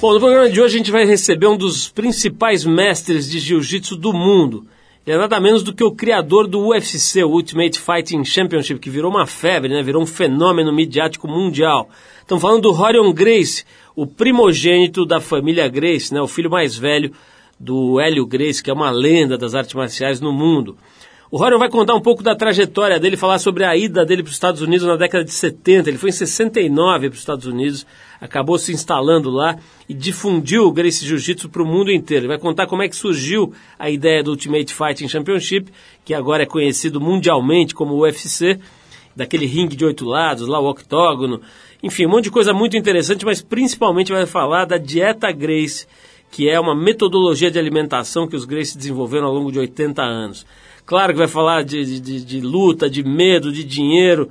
Bom, no programa de hoje a gente vai receber um dos principais mestres de jiu-jitsu do mundo. Ele é nada menos do que o criador do UFC, o Ultimate Fighting Championship, que virou uma febre, né? virou um fenômeno midiático mundial. Estamos falando do Rorion Grace, o primogênito da família Grace, né? o filho mais velho do Hélio Grace, que é uma lenda das artes marciais no mundo. O Rorion vai contar um pouco da trajetória dele, falar sobre a ida dele para os Estados Unidos na década de 70. Ele foi em 69 para os Estados Unidos, acabou se instalando lá e difundiu o Gracie Jiu-Jitsu para o mundo inteiro. Ele vai contar como é que surgiu a ideia do Ultimate Fighting Championship, que agora é conhecido mundialmente como UFC, daquele ringue de oito lados, lá o octógono. Enfim, um monte de coisa muito interessante, mas principalmente vai falar da dieta Grace, que é uma metodologia de alimentação que os Grace desenvolveram ao longo de 80 anos. Claro que vai falar de, de, de luta, de medo, de dinheiro,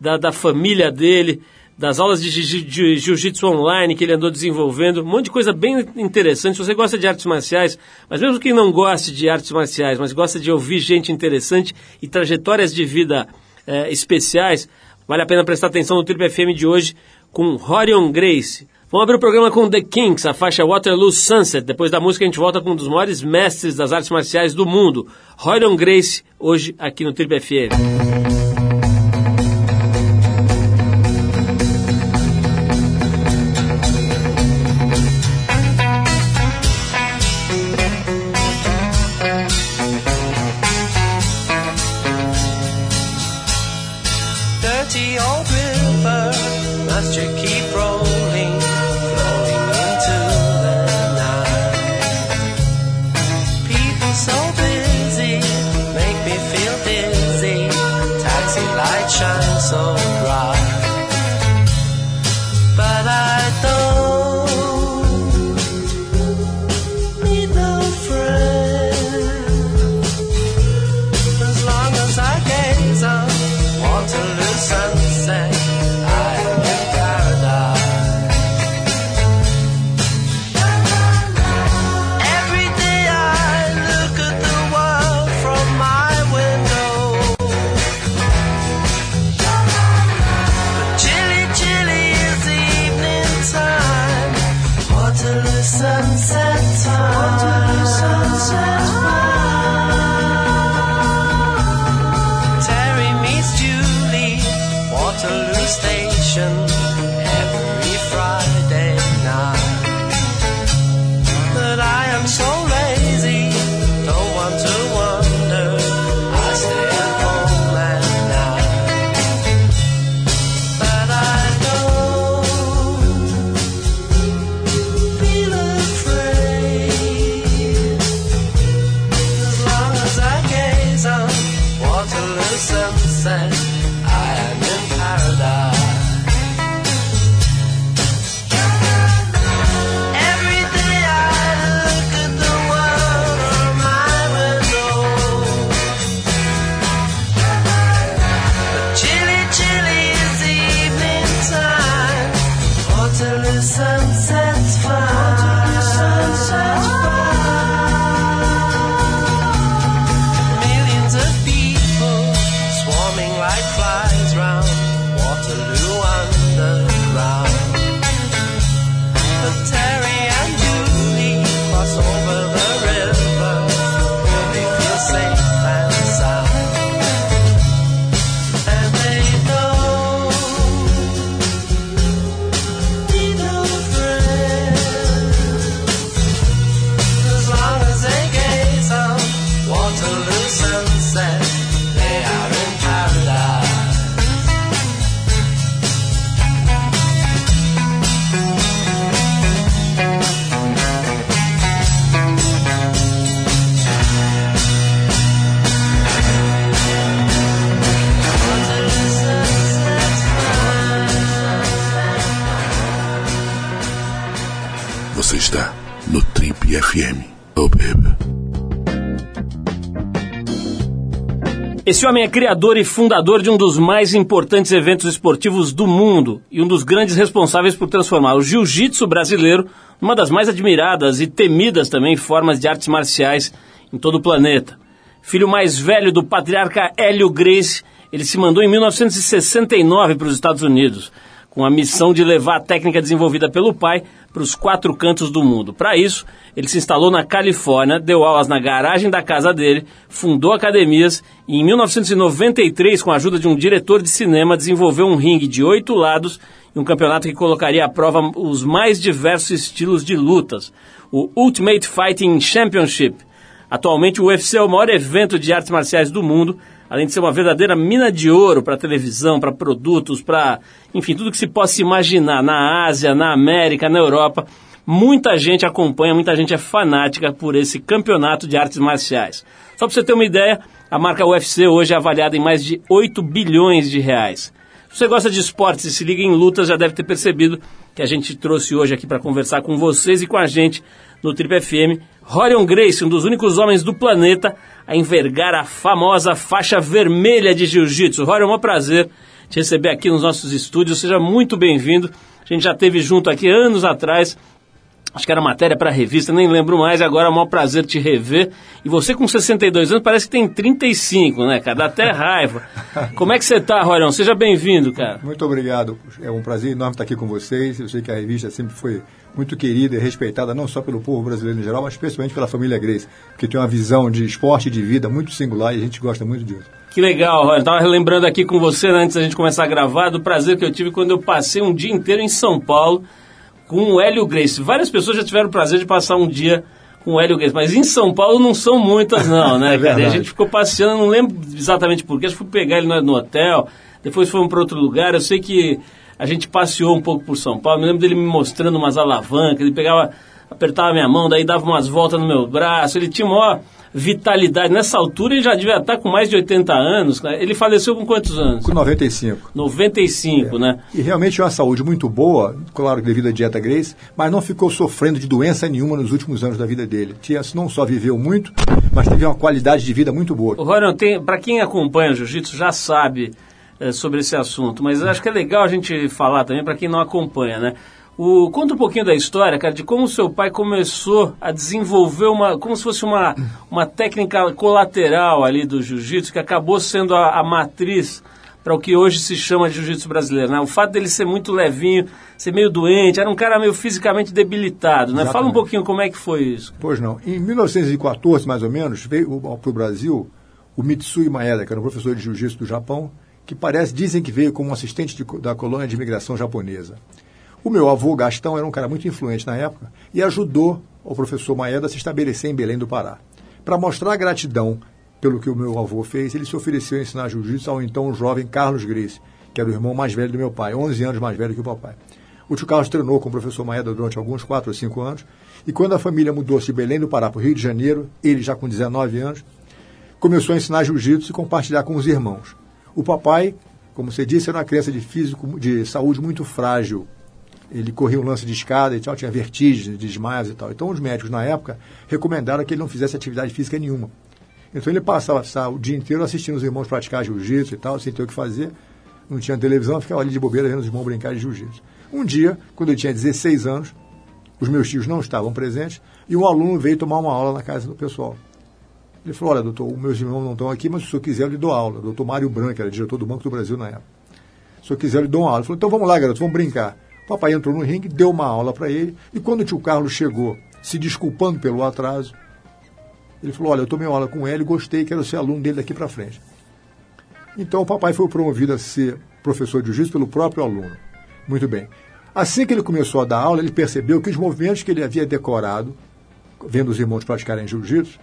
da, da família dele, das aulas de, jiu-jitsu online que ele andou desenvolvendo, um monte de coisa bem interessante. Se você gosta de artes marciais, mas mesmo quem não goste de artes marciais, mas gosta de ouvir gente interessante e trajetórias de vida é, especiais, vale a pena prestar atenção no Triple FM de hoje com Rorion Grace. Vamos abrir o programa com The Kinks, a faixa Waterloo Sunset. Depois da música a gente volta com um dos maiores mestres das artes marciais do mundo, Rorion Grace, hoje aqui no Triple FM. Esse homem é criador e fundador de um dos mais importantes eventos esportivos do mundo e um dos grandes responsáveis por transformar o jiu-jitsu brasileiro numa das mais admiradas e temidas também formas de artes marciais em todo o planeta. Filho mais velho do patriarca Hélio Grace, ele se mandou em 1969 para os Estados Unidos. com a missão de levar a técnica desenvolvida pelo pai para os quatro cantos do mundo. Para isso, ele se instalou na Califórnia, deu aulas na garagem da casa dele, fundou academias e em 1993, com a ajuda de um diretor de cinema, desenvolveu um ringue de oito lados e um campeonato que colocaria à prova os mais diversos estilos de lutas, o Ultimate Fighting Championship. Atualmente, o UFC é o maior evento de artes marciais do mundo, além de ser uma verdadeira mina de ouro para televisão, para produtos, para, enfim, tudo que se possa imaginar na Ásia, na América, na Europa. Muita gente acompanha, muita gente é fanática por esse campeonato de artes marciais. Só para você ter uma ideia, a marca UFC hoje é avaliada em mais de 8 bilhões de reais. Se você gosta de esportes e se liga em lutas, já deve ter percebido que a gente trouxe hoje aqui para conversar com vocês e com a gente no Trip FM, Rorion Grace, um dos únicos homens do planeta a envergar a famosa faixa vermelha de jiu-jitsu. Rorion, é um prazer te receber aqui nos nossos estúdios. Seja muito bem-vindo. A gente já teve junto aqui anos atrás Acho que era matéria para revista, nem lembro mais, agora é um maior prazer te rever. E você com 62 anos parece que tem 35, né, cara? Dá até raiva. Como é que você tá, Rorion? Seja bem-vindo, cara. Muito obrigado. É um prazer enorme estar aqui com vocês. Eu sei que a revista sempre foi muito querida e respeitada, não só pelo povo brasileiro em geral, mas especialmente pela família Grace, porque tem uma visão de esporte e de vida muito singular e a gente gosta muito disso. Que legal, Rorion. Estava relembrando aqui com você, né, antes da gente começar a gravar, do prazer que eu tive quando eu passei um dia inteiro em São Paulo com o Hélio Grace. Várias pessoas já tiveram o prazer de passar um dia com o Hélio Grace, mas em São Paulo não são muitas não, né, é a gente ficou passeando, não lembro exatamente porquê, fui pegar ele no hotel, depois fomos para outro lugar, eu sei que a gente passeou um pouco por São Paulo, me lembro dele me mostrando umas alavancas, ele pegava, apertava minha mão, daí dava umas voltas no meu braço, ele tinha uma vitalidade. Nessa altura ele já devia estar com mais de 80 anos. Né? Ele faleceu com quantos anos? Com 95. 95, é. né? E realmente tinha uma saúde muito boa, claro, devido à dieta Grace, mas não ficou sofrendo de doença nenhuma nos últimos anos da vida dele. Tinha, não só viveu muito, mas teve uma qualidade de vida muito boa. Rorion, para quem acompanha o jiu-jitsu já sabe é, sobre esse assunto, mas acho que é legal a gente falar também para quem não acompanha, né? O, conta um pouquinho da história, cara, de como o seu pai começou a desenvolver uma, como se fosse uma, uma técnica colateral ali do jiu-jitsu, que acabou sendo a, a matriz para o que hoje se chama de jiu-jitsu brasileiro. Né? O fato dele ser muito levinho, ser meio doente, era um cara meio fisicamente debilitado. Né? Fala um pouquinho como é que foi isso. Pois não. Em 1914, mais ou menos, veio para o Brasil o Mitsui Maeda, que era um professor de jiu-jitsu do Japão, que parece, dizem que veio como assistente de, da colônia de imigração japonesa. O meu avô, Gastão, era um cara muito influente na época e ajudou o professor Maeda a se estabelecer em Belém do Pará. Para mostrar gratidão pelo que o meu avô fez, ele se ofereceu a ensinar jiu-jitsu ao então jovem Carlos Grace, que era o irmão mais velho do meu pai, 11 anos mais velho que o papai. O tio Carlos treinou com o professor Maeda durante alguns 4 ou 5 anos, e quando a família mudou-se de Belém do Pará para o Rio de Janeiro, ele já com 19 anos, começou a ensinar jiu-jitsu e compartilhar com os irmãos. O papai, como você disse, era uma criança de físico, de saúde muito frágil, ele corria um lance de escada e tal, tinha vertigens, desmaios e tal. Então os médicos na época recomendaram que ele não fizesse atividade física nenhuma. Então ele passava o dia inteiro assistindo os irmãos praticar jiu-jitsu e tal, sem ter o que fazer. Não tinha televisão, ficava ali de bobeira vendo os irmãos brincar de jiu-jitsu. Um dia, quando eu tinha 16 anos, os meus tios não estavam presentes e um aluno veio tomar uma aula na casa do pessoal. Ele falou: Olha, doutor, meus irmãos não estão aqui, mas se o senhor quiser, eu lhe dou aula. O doutor Mário Branco, era diretor do Banco do Brasil na época. Se o senhor quiser, eu lhe dou uma aula. Ele falou: Então vamos lá, garoto, vamos brincar. Papai entrou no ringue, deu uma aula para ele, e quando o tio Carlos chegou, se desculpando pelo atraso, ele falou: Olha, eu tomei aula com ele, gostei, quero ser aluno dele daqui para frente. Então o papai foi promovido a ser professor de jiu-jitsu pelo próprio aluno. Muito bem. Assim que ele começou a dar aula, ele percebeu que os movimentos que ele havia decorado, vendo os irmãos praticarem jiu-jitsu,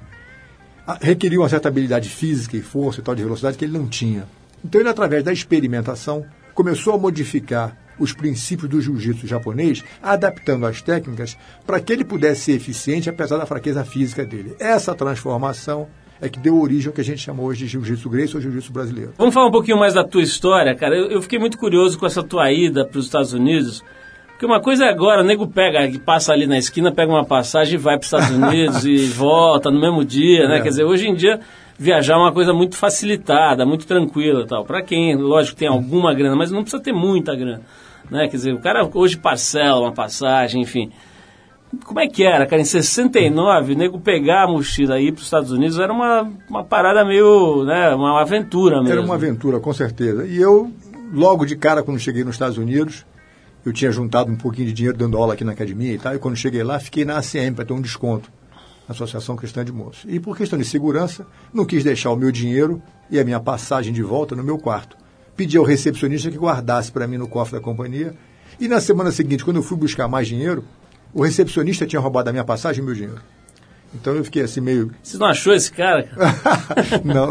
requeriam uma certa habilidade física e força e tal de velocidade que ele não tinha. Então ele, através da experimentação, começou a modificar os princípios do jiu-jitsu japonês, adaptando as técnicas para que ele pudesse ser eficiente apesar da fraqueza física dele. Essa transformação é que deu origem ao que a gente chamou hoje de jiu-jitsu Grace ou jiu-jitsu brasileiro. Vamos falar um pouquinho mais da tua história, cara. Eu fiquei muito curioso com essa tua ida para os Estados Unidos. Porque uma coisa é agora, o nego pega, que passa ali na esquina, pega uma passagem e vai para os Estados Unidos e volta no mesmo dia, né? É. Quer dizer, hoje em dia viajar é uma coisa muito facilitada, muito tranquila tal. Para quem, lógico, tem alguma grana, mas não precisa ter muita grana. Né? Quer dizer, o cara hoje parcela uma passagem, enfim. Como é que era, cara? Em 69, o nego pegar a mochila aí para os Estados Unidos era uma, uma parada meio, né, uma aventura mesmo. Era uma aventura, com certeza. E eu, logo de cara, quando cheguei nos Estados Unidos, eu tinha juntado um pouquinho de dinheiro dando aula aqui na academia e tal, e quando cheguei lá, fiquei na ACM para ter um desconto Associação Cristã de Moços. E por questão de segurança, não quis deixar o meu dinheiro e a minha passagem de volta no meu quarto. Pedi ao recepcionista que guardasse para mim no cofre da companhia. E na semana seguinte, quando eu fui buscar mais dinheiro, o recepcionista tinha roubado a minha passagem e meu dinheiro. Então eu fiquei assim meio. Você não achou esse cara? não,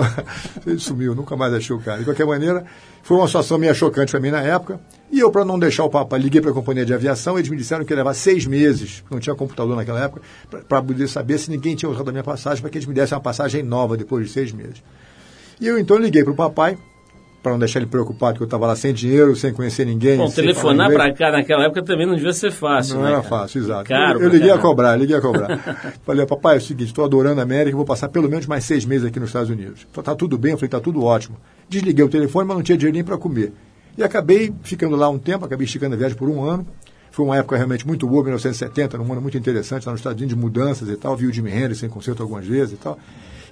ele sumiu, nunca mais achei o cara. De qualquer maneira, foi uma situação meio chocante para mim na época. E eu, para não deixar o papai, liguei para a companhia de aviação, eles me disseram que ia levar seis meses, não tinha computador naquela época, para poder saber se ninguém tinha usado a minha passagem, para que eles me dessem uma passagem nova depois de seis meses. E eu então liguei para o papai, para não deixar ele preocupado que eu estava lá sem dinheiro, sem conhecer ninguém. Bom, telefonar para cá naquela época também não devia ser fácil. Não né, era cara? fácil, exato. Caro eu, eu liguei a cobrar, liguei a cobrar. falei, papai, é o seguinte, estou adorando a América, vou passar pelo menos mais seis meses aqui nos Estados Unidos. Está tudo bem, eu falei, está tudo ótimo. Desliguei o telefone, mas não tinha dinheiro nem para comer. E acabei ficando lá um tempo, acabei esticando a viagem por um ano. Foi uma época realmente muito boa, 1970, um ano muito interessante, lá nos Estados Unidos, de mudanças e tal. Vi o Jimi Hendrix em concerto algumas vezes e tal.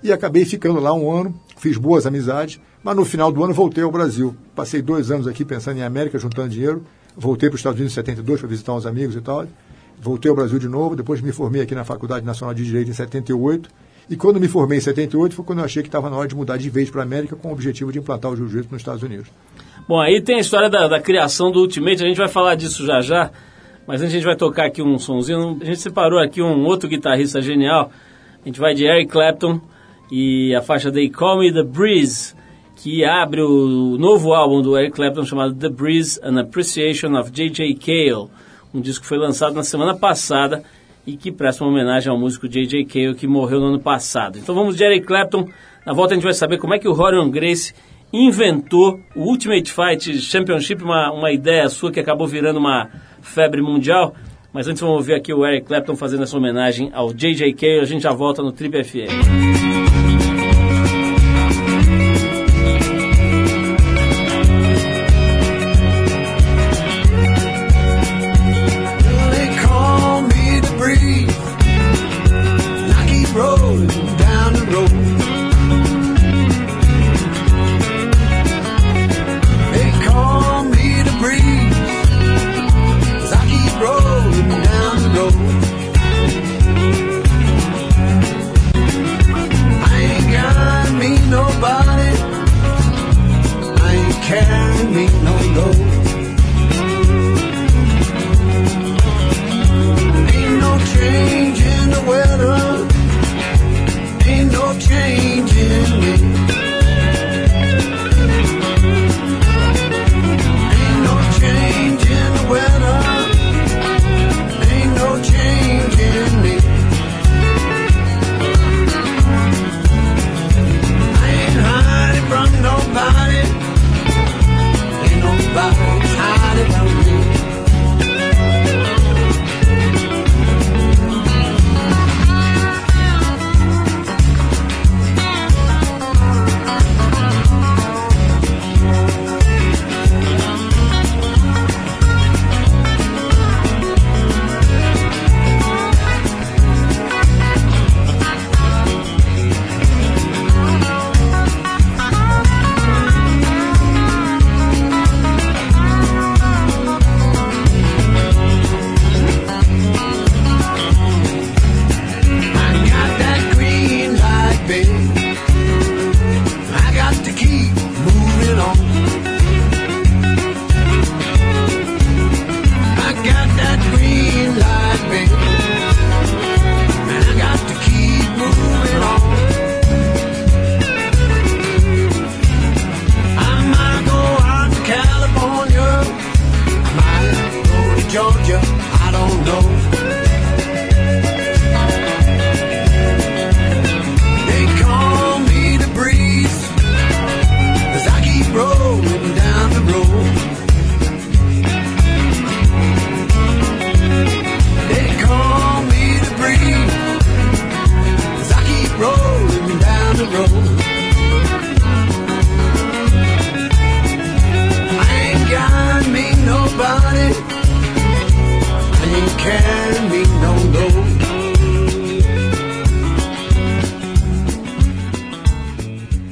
E acabei ficando lá um ano, fiz boas amizades, mas no final do ano voltei ao Brasil. Passei dois anos aqui pensando em América, juntando dinheiro. Voltei para os Estados Unidos em 72 para visitar uns amigos e tal. Voltei ao Brasil de novo, depois me formei aqui na Faculdade Nacional de Direito em 78. E quando me formei em 78 foi quando eu achei que estava na hora de mudar de vez para a América com o objetivo de implantar o jiu-jitsu nos Estados Unidos. Bom, aí tem a história da, da, criação do Ultimate, a gente vai falar disso já já, mas antes a gente vai tocar aqui um sonzinho. A gente separou aqui um outro guitarrista genial. A gente vai de Eric Clapton e a faixa They Call Me The Breeze, que abre o novo álbum do Eric Clapton chamado The Breeze, An Appreciation of J.J. Cale, um disco que foi lançado na semana passada e que presta uma homenagem ao músico J.J. Cale que morreu no ano passado. Então vamos de Eric Clapton. Na volta a gente vai saber como é que o Rorion Grace inventou o Ultimate Fight Championship, uma, uma ideia sua que acabou virando uma febre mundial. Mas antes vamos ouvir aqui o Eric Clapton fazendo essa homenagem ao J.J. Cale. A gente já volta no Trip FM.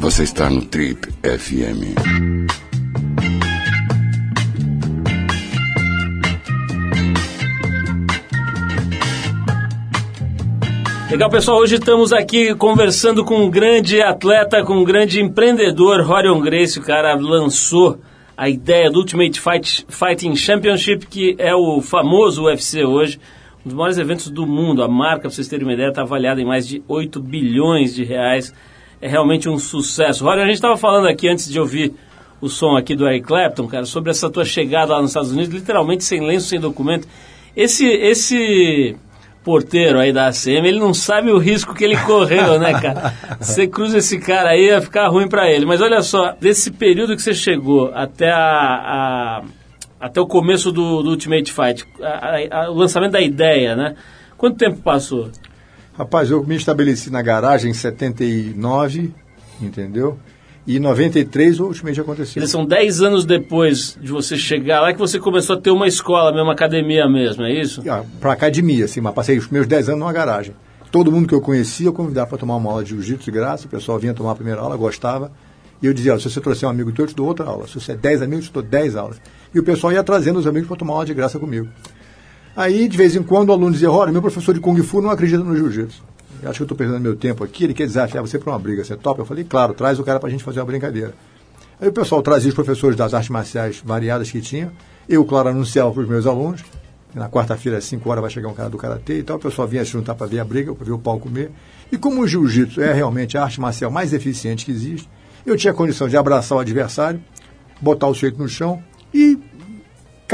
Você está no Trip FM. Legal, pessoal. Hoje estamos aqui conversando com um grande atleta, com um grande empreendedor, Rorion Grace. O cara lançou a ideia do Ultimate Fight, Fighting Championship, que é o famoso UFC hoje, um dos maiores eventos do mundo. A marca, para vocês terem uma ideia, está avaliada em mais de 8 bilhões de reais é realmente um sucesso. Rorion, a gente estava falando aqui antes de ouvir o som aqui do Eric Clapton, cara, sobre essa tua chegada lá nos Estados Unidos, literalmente sem lenço, sem documento. Esse, esse porteiro aí da ACM, ele não sabe o risco que ele correu, né, cara? Você cruza esse cara aí, ia ficar ruim para ele. Mas olha só, desse período que você chegou até a, a até o começo do, do Ultimate Fight, a, a, o lançamento da ideia, né? Quanto tempo passou? Rapaz, eu me estabeleci na garagem em 79, entendeu? E em 93 o Ultimate aconteceu. Eles são 10 anos depois de você chegar lá que você começou a ter uma escola, mesmo, uma academia mesmo, é isso? Ah, para academia, sim, mas passei os meus 10 anos numa garagem. Todo mundo que eu conhecia eu convidava para tomar uma aula de jiu-jitsu de graça, o pessoal vinha tomar a primeira aula, gostava. E eu dizia, se você trouxer um amigo teu, eu te dou outra aula. Se você é 10 amigos, eu te dou 10 aulas. E o pessoal ia trazendo os amigos para tomar aula de graça comigo. Aí, de vez em quando, o aluno dizia, olha, meu professor de Kung Fu não acredita no jiu-jitsu acho que eu estou perdendo meu tempo aqui, ele quer desafiar você para uma briga, você topa? Eu falei, claro, traz o cara para a gente fazer uma brincadeira. Aí o pessoal trazia os professores das artes marciais variadas que tinha, eu, claro, anunciava para os meus alunos, na quarta-feira, às 5 horas, vai chegar um cara do Karatê e tal, o pessoal vinha se juntar para ver a briga, para ver o pau comer. E como o jiu-jitsu é realmente a arte marcial mais eficiente que existe, eu tinha condição de abraçar o adversário, botar o sujeito no chão e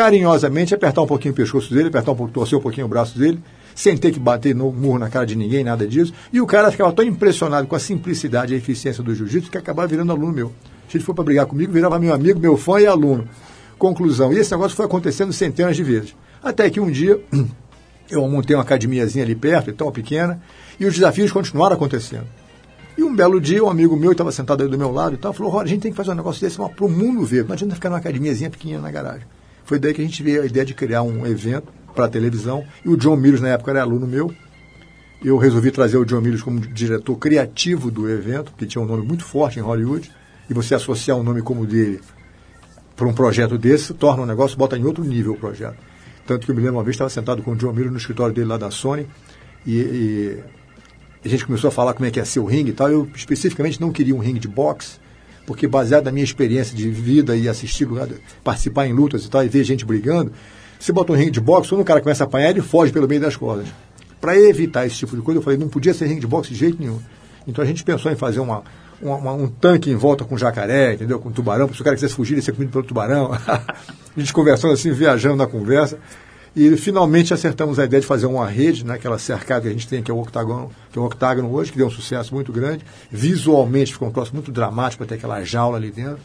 carinhosamente apertar um pouquinho o pescoço dele, apertar um pouco, torcer um pouquinho o braço dele, sem ter que bater no murro na cara de ninguém, nada disso. E o cara ficava tão impressionado com a simplicidade e a eficiência do jiu-jitsu que acabava virando aluno meu. Se ele for para brigar comigo, virava meu amigo, meu fã e aluno. Conclusão. E esse negócio foi acontecendo centenas de vezes. Até que um dia eu montei uma academiazinha ali perto, tão pequena, e os desafios continuaram acontecendo. E um belo dia, um amigo meu estava sentado aí do meu lado e tal, falou: Rora, a gente tem que fazer um negócio desse para o mundo ver. Não adianta ficar numa academiazinha pequena na garagem. Foi daí que a gente veio a ideia de criar um evento para televisão. E o John Mills, na época, era aluno meu. Eu resolvi trazer o John Mills como diretor criativo do evento, que tinha um nome muito forte em Hollywood. E você associar um nome como o dele para um projeto desse, torna o um negócio, bota em outro nível o projeto. Tanto que eu me lembro uma vez, estava sentado com o John Mills no escritório dele lá da Sony, e, e a gente começou a falar como é que ia ser o ringue e tal. Eu especificamente não queria um ringue de boxe, porque baseado na minha experiência de vida e assistir, participar em lutas e tal, e ver gente brigando, você bota um ringue de boxe, quando o cara começa a apanhar, ele foge pelo meio das cordas. Para evitar esse tipo de coisa, eu falei, não podia ser ringue de boxe de jeito nenhum. Então a gente pensou em fazer uma, uma, um tanque em volta com jacaré, entendeu? Com tubarão, se o cara quisesse fugir, ele ia ser comido pelo tubarão. a gente conversando assim, viajando na conversa. E finalmente acertamos a ideia de fazer uma rede, né, aquela cercada que a gente tem, que é o octágono, que é o octágono hoje, que deu um sucesso muito grande. Visualmente ficou um troço muito dramático para ter aquela jaula ali dentro.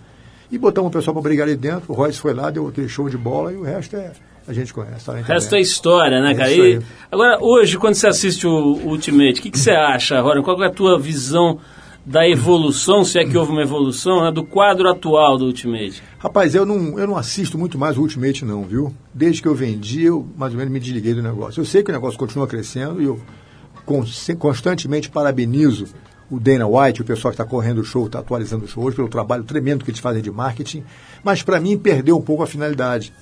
E botamos o pessoal para brigar ali dentro. O Royce foi lá, deu aquele show de bola e o resto é a gente conhece. Tá o resto é história, né, é cara? E, agora, hoje, quando você assiste o Ultimate, o que, que você acha, Rora? Qual é a tua visão da evolução, se é que houve uma evolução, né, do quadro atual do Ultimate? Rapaz, eu não, eu não assisto muito mais o Ultimate, não, viu? Desde que eu vendi, eu mais ou menos me desliguei do negócio. Eu sei que o negócio continua crescendo e eu constantemente parabenizo o Dana White, o pessoal que está correndo o show, está atualizando o show hoje, pelo trabalho tremendo que eles fazem de marketing, mas para mim perdeu um pouco a finalidade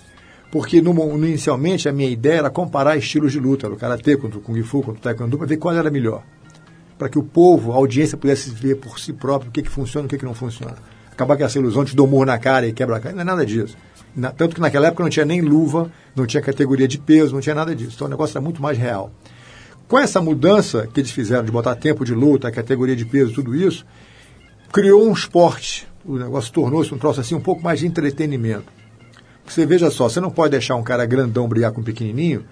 porque no, inicialmente a minha ideia era comparar estilos de luta, o karatê contra o kung fu, contra o taekwondo, para ver qual era melhor. Para que o povo, a audiência pudesse ver por si próprio o que, que funciona e o que, que não funciona. Acabar com essa ilusão de domor na cara e quebra a cara, não é nada disso. Na, tanto que naquela época não tinha nem luva, não tinha categoria de peso, não tinha nada disso. Então o negócio era muito mais real. Com essa mudança que eles fizeram de botar tempo de luta, categoria de peso, tudo isso, criou um esporte. O negócio tornou-se um troço assim um pouco mais de entretenimento. Você veja só, você não pode deixar um cara grandão brigar com um pequenininho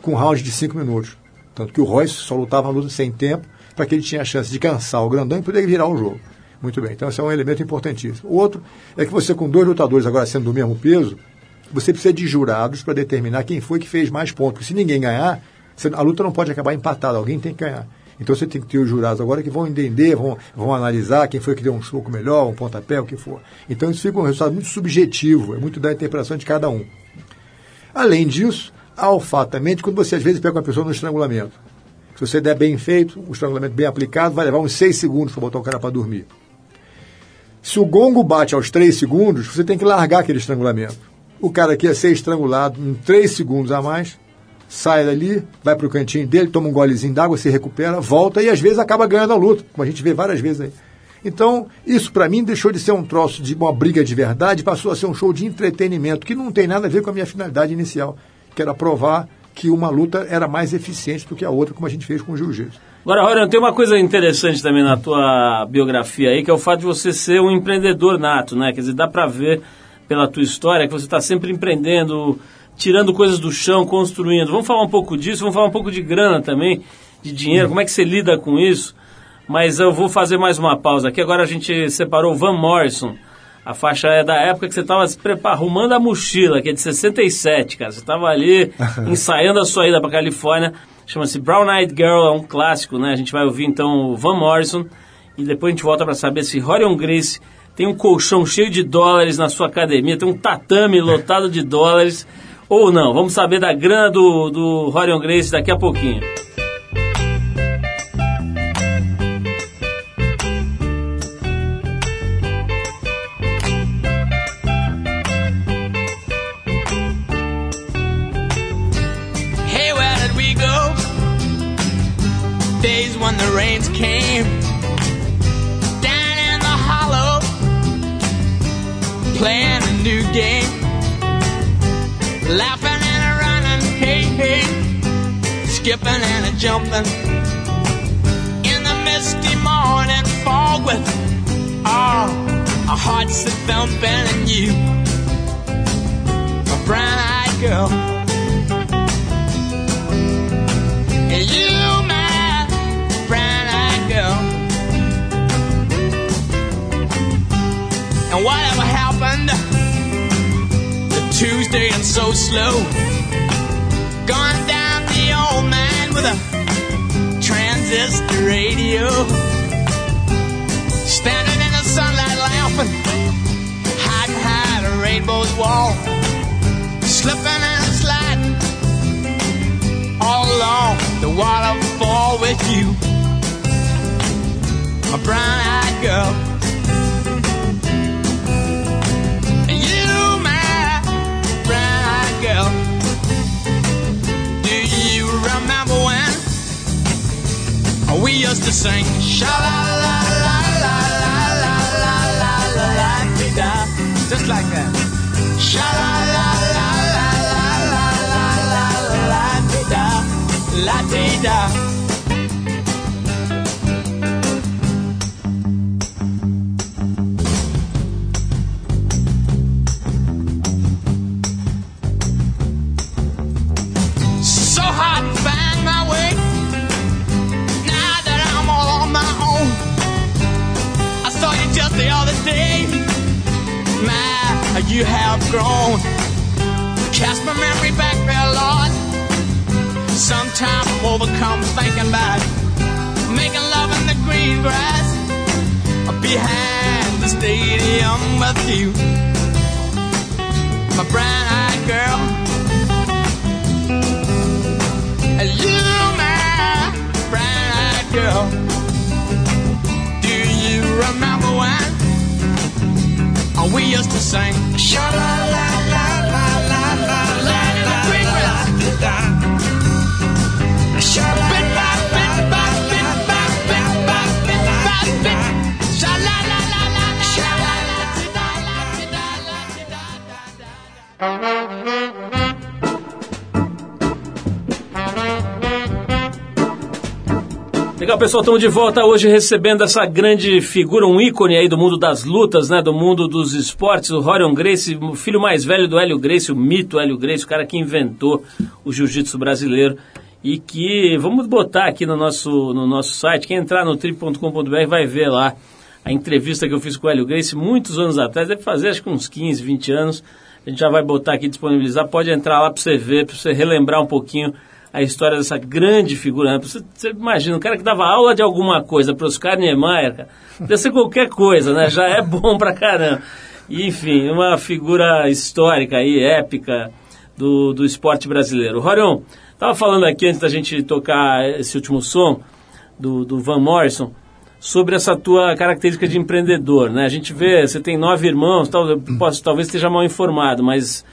com um round de cinco minutos. Tanto que o Royce só lutava uma luta sem tempo para que ele tinha a chance de cansar o grandão e poder virar o jogo. Muito bem, então esse é um elemento importantíssimo. O outro é que você, com dois lutadores agora sendo do mesmo peso, você precisa de jurados para determinar quem foi que fez mais pontos. Porque se ninguém ganhar, a luta não pode acabar empatada, alguém tem que ganhar. Então você tem que ter os jurados agora que vão entender, vão, vão analisar quem foi que deu um soco melhor, um pontapé, o que for. Então isso fica um resultado muito subjetivo, é muito da interpretação de cada um. Além disso, há o quando você às vezes pega uma pessoa no estrangulamento. Se você der bem feito, um estrangulamento bem aplicado, vai levar uns 6 segundos para botar o cara para dormir. Se o gongo bate aos 3 segundos, você tem que largar aquele estrangulamento. O cara que ia ser estrangulado em 3 segundos a mais, sai dali, vai para o cantinho dele, toma um golezinho d'água, se recupera, volta e às vezes acaba ganhando a luta, como a gente vê várias vezes aí. Então, isso para mim deixou de ser um troço de uma briga de verdade, passou a ser um show de entretenimento, que não tem nada a ver com a minha finalidade inicial, que era provar que uma luta era mais eficiente do que a outra, como a gente fez com o jiu-jitsu. Agora, Rorian, tem uma coisa interessante também na tua biografia aí, que é o fato de você ser um empreendedor nato, né? Quer dizer, dá para ver pela tua história que você está sempre empreendendo, tirando coisas do chão, construindo. Vamos falar um pouco disso, vamos falar um pouco de grana também, de dinheiro, como é que você lida com isso? Mas eu vou fazer mais uma pausa aqui. Agora a gente separou o Van Morrison. A faixa é da época que você estava se preparando, arrumando a mochila, que é de 67, cara. Você estava ali ensaiando a sua ida para Califórnia. Chama-se Brown Eyed Girl, é um clássico, né? A gente vai ouvir então o Van Morrison e depois a gente volta para saber se Rorion Grace tem um colchão cheio de dólares na sua academia, tem um tatame lotado de dólares ou não. Vamos saber da grana do, do Rorion Grace daqui a pouquinho. Skipping and a jumping in the misty morning fog with all oh, our hearts a thumping and you, a brown-eyed girl, and you, man girl. And whatever happened the Tuesday and so slow? Transistor radio. Standing in the sunlight laughing, hiding behind a rainbow's wall. Slipping and sliding all along the waterfall with you a brown-eyed girl. We used to sing sha la la la la la la la la la la da just like that. Sha la la la la la la la la la la da la da. You have grown. Cast my memory back there, Lord. Sometimes I'm overcome thinking about making love in the green grass behind the stadium with you, my brown-eyed girl. And you, my brown-eyed girl. We used to sing. Sha la la la la la la la la la la. La la Legal, pessoal, estamos de volta hoje recebendo essa grande figura, um ícone aí do mundo das lutas, né, do mundo dos esportes, o Rorion Grace, o filho mais velho do Hélio Grace, o mito Hélio Grace, o cara que inventou o jiu-jitsu brasileiro e que vamos botar aqui no nosso, no nosso site, quem entrar no trip.com.br vai ver lá a entrevista que eu fiz com o Hélio Grace muitos anos atrás, deve fazer acho que uns 15, 20 anos, a gente já vai botar aqui, disponibilizar, pode entrar lá para você ver, para você relembrar um pouquinho a história dessa grande figura. Você, você, imagina, um cara que dava aula de alguma coisa para Oscar Niemeyer, cara, podia ser qualquer coisa, né? Já é bom pra caramba. E, enfim, uma figura histórica e épica do, do esporte brasileiro. Rorion, estava falando aqui antes da gente tocar esse último som do, do Van Morrison sobre essa tua característica de empreendedor, né? A gente vê, você tem nove irmãos, tal, posso, talvez esteja mal informado, mas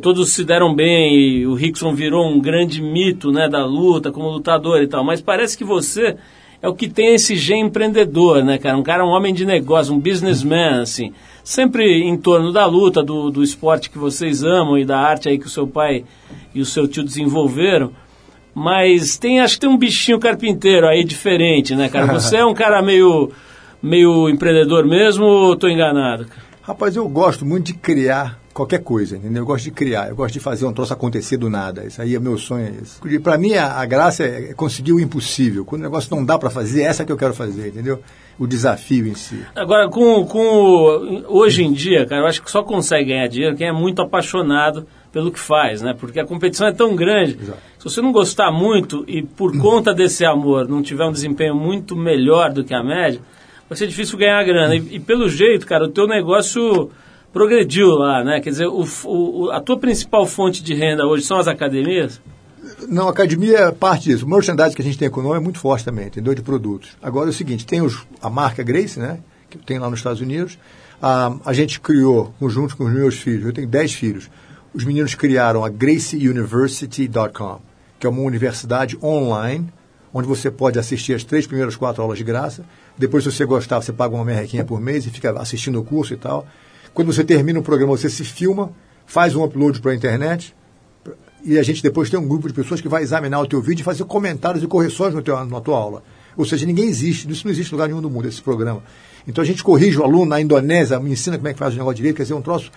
todos se deram bem e o Rickson virou um grande mito né, da luta como lutador e tal, mas parece que você é o que tem esse gene empreendedor, né, cara? Um cara, um homem de negócio, um businessman, assim. Sempre em torno da luta, do, do esporte que vocês amam e da arte aí que o seu pai e o seu tio desenvolveram. Mas tem, acho que tem um bichinho carpinteiro aí diferente, né, cara? Você é um cara meio, meio empreendedor mesmo ou estou enganado? Rapaz, eu gosto muito de criar qualquer coisa, entendeu? Eu gosto de criar, eu gosto de fazer um troço acontecer do nada. Isso aí é meu sonho. É para mim, a, a, graça é conseguir o impossível. Quando o negócio não dá para fazer, essa é que eu quero fazer, entendeu? O desafio em si. Agora, com, com hoje em dia, cara, eu acho que só consegue ganhar dinheiro quem é muito apaixonado pelo que faz, né? Porque a competição é tão grande. Exato. Se você não gostar muito e por conta desse amor não tiver um desempenho muito melhor do que a média, vai ser difícil ganhar grana. E, e pelo jeito, cara, o teu negócio progrediu lá, né? Quer dizer, o, o, a tua principal fonte de renda hoje são as academias? Não, academia é parte disso. O merchandising que a gente tem econômico é muito forte também, entendeu? De produtos. Agora é o seguinte, tem os, a marca Grace, né? Que tem lá nos Estados Unidos. A, a gente criou, junto com os meus filhos, eu tenho 10 filhos, os meninos criaram a graceuniversity.com, que é uma universidade online, onde você pode assistir as três primeiras quatro aulas de graça. Depois, se você gostar, você paga uma merrequinha por mês e fica assistindo o curso e tal. Quando você termina o programa, você se filma, faz um upload para a internet e a gente depois tem um grupo de pessoas que vai examinar o teu vídeo e fazer comentários e correções no teu, na tua aula. Ou seja, ninguém existe, isso não existe em lugar nenhum do mundo, esse programa. Então a gente corrige o aluno na Indonésia, me ensina como é que faz o negócio direito, quer dizer, um troço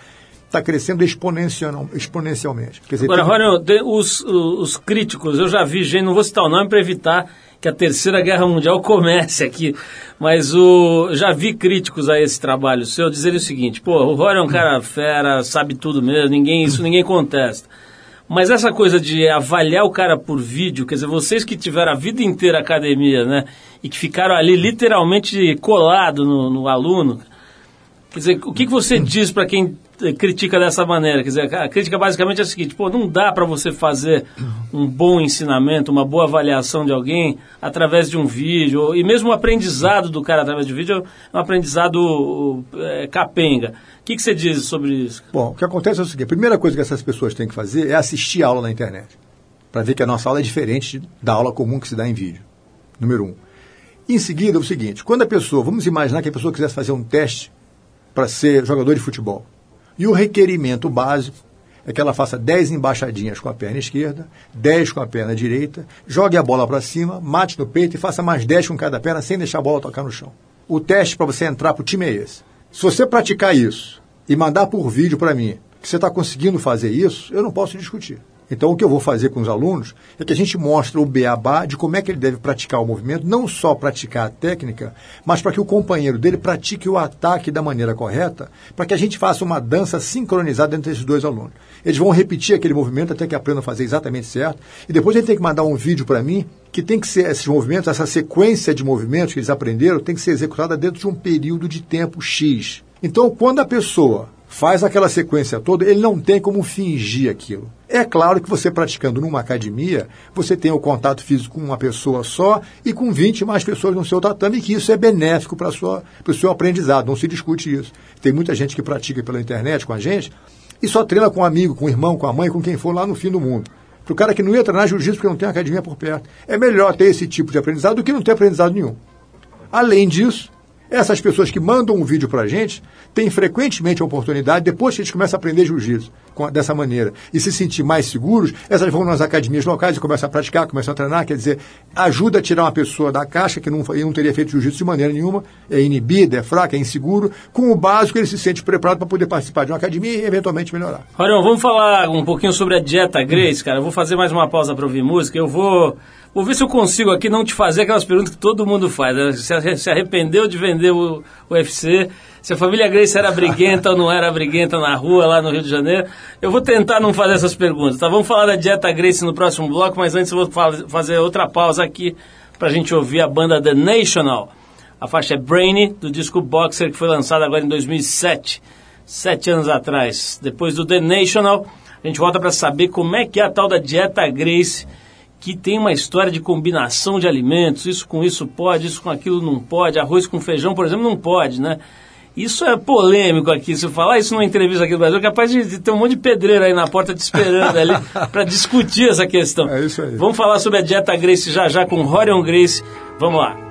está crescendo exponencial, exponencialmente. Dizer, Agora, tem... os, os críticos, eu já vi gente, não vou citar o nome para evitar que a Terceira Guerra Mundial comece aqui, mas o, já vi críticos a esse trabalho seu dizerem o seguinte, pô, o Rory é um cara fera, sabe tudo mesmo, ninguém, isso ninguém contesta. Mas essa coisa de avaliar o cara por vídeo, quer dizer, vocês que tiveram a vida inteira academia, né, e que ficaram ali literalmente colado no, no aluno, quer dizer, o que, que você diz para quem critica dessa maneira. Quer dizer, a crítica basicamente é a seguinte: pô, não dá para você fazer um bom ensinamento, uma boa avaliação de alguém através de um vídeo, e mesmo o aprendizado do cara através de vídeo é um aprendizado é, capenga. O que, que você diz sobre isso? Bom, o que acontece é o seguinte: a primeira coisa que essas pessoas têm que fazer é assistir aula na internet, para ver que a nossa aula é diferente da aula comum que se dá em vídeo. Número um. Em seguida, é o seguinte: quando a pessoa, vamos imaginar que a pessoa quisesse fazer um teste para ser jogador de futebol. E o requerimento básico é que ela faça 10 embaixadinhas com a perna esquerda, 10 com a perna direita, jogue a bola para cima, mate no peito e faça mais 10 com cada perna sem deixar a bola tocar no chão. O teste para você entrar para o time é esse. Se você praticar isso e mandar por vídeo para mim que você está conseguindo fazer isso, eu não posso discutir. Então, o que eu vou fazer com os alunos é que a gente mostra o beabá de como é que ele deve praticar o movimento, não só praticar a técnica, mas para que o companheiro dele pratique o ataque da maneira correta, para que a gente faça uma dança sincronizada entre esses dois alunos. Eles vão repetir aquele movimento até que aprendam a fazer exatamente certo, e depois ele tem que mandar um vídeo para mim que tem que ser esses movimentos, essa sequência de movimentos que eles aprenderam, tem que ser executada dentro de um período de tempo X. Então, quando a pessoa faz aquela sequência toda, ele não tem como fingir aquilo. É claro que você praticando numa academia, você tem o contato físico com uma pessoa só e com 20 mais pessoas no seu tatame, que isso é benéfico para o seu aprendizado, não se discute isso. Tem muita gente que pratica pela internet com a gente e só treina com um amigo, com um irmão, com a mãe, com quem for lá no fim do mundo. Para o cara que não ia treinar jiu-jitsu porque não tem academia por perto. É melhor ter esse tipo de aprendizado do que não ter aprendizado nenhum. Além disso, essas pessoas que mandam um vídeo para a gente têm frequentemente a oportunidade, depois que a gente começa a aprender jiu-jitsu dessa maneira e se sentir mais seguros, essas vão nas academias locais e começam a praticar, começam a treinar, quer dizer, ajuda a tirar uma pessoa da caixa que não, não teria feito jiu-jitsu de maneira nenhuma, é inibida, é fraca, é inseguro, com o básico ele se sente preparado para poder participar de uma academia e eventualmente melhorar. Rorion, vamos falar um pouquinho sobre a dieta Grace, cara. Eu vou fazer mais uma pausa para ouvir música. Eu vou Vou ver se eu consigo aqui não te fazer aquelas perguntas que todo mundo faz. Né? Se arrependeu de vender o UFC, se a família Grace era briguenta ou não era briguenta na rua lá no Rio de Janeiro. Eu vou tentar não fazer essas perguntas, tá? Vamos falar da dieta Grace no próximo bloco, mas antes eu vou fazer outra pausa aqui para a gente ouvir a banda The National. A faixa é Brainy, do disco Boxer, que foi lançado agora em 2007, sete anos atrás. Depois do The National, a gente volta para saber como é que é a tal da dieta Grace que tem uma história de combinação de alimentos, isso com isso pode, isso com aquilo não pode, arroz com feijão, por exemplo, não pode, né? Isso é polêmico aqui. Se eu falar isso numa entrevista aqui no Brasil, é capaz de, de ter um monte de pedreiro aí na porta te esperando ali para discutir essa questão. É isso aí. Vamos falar sobre a dieta Grace já já com Rorion Grace. Vamos lá.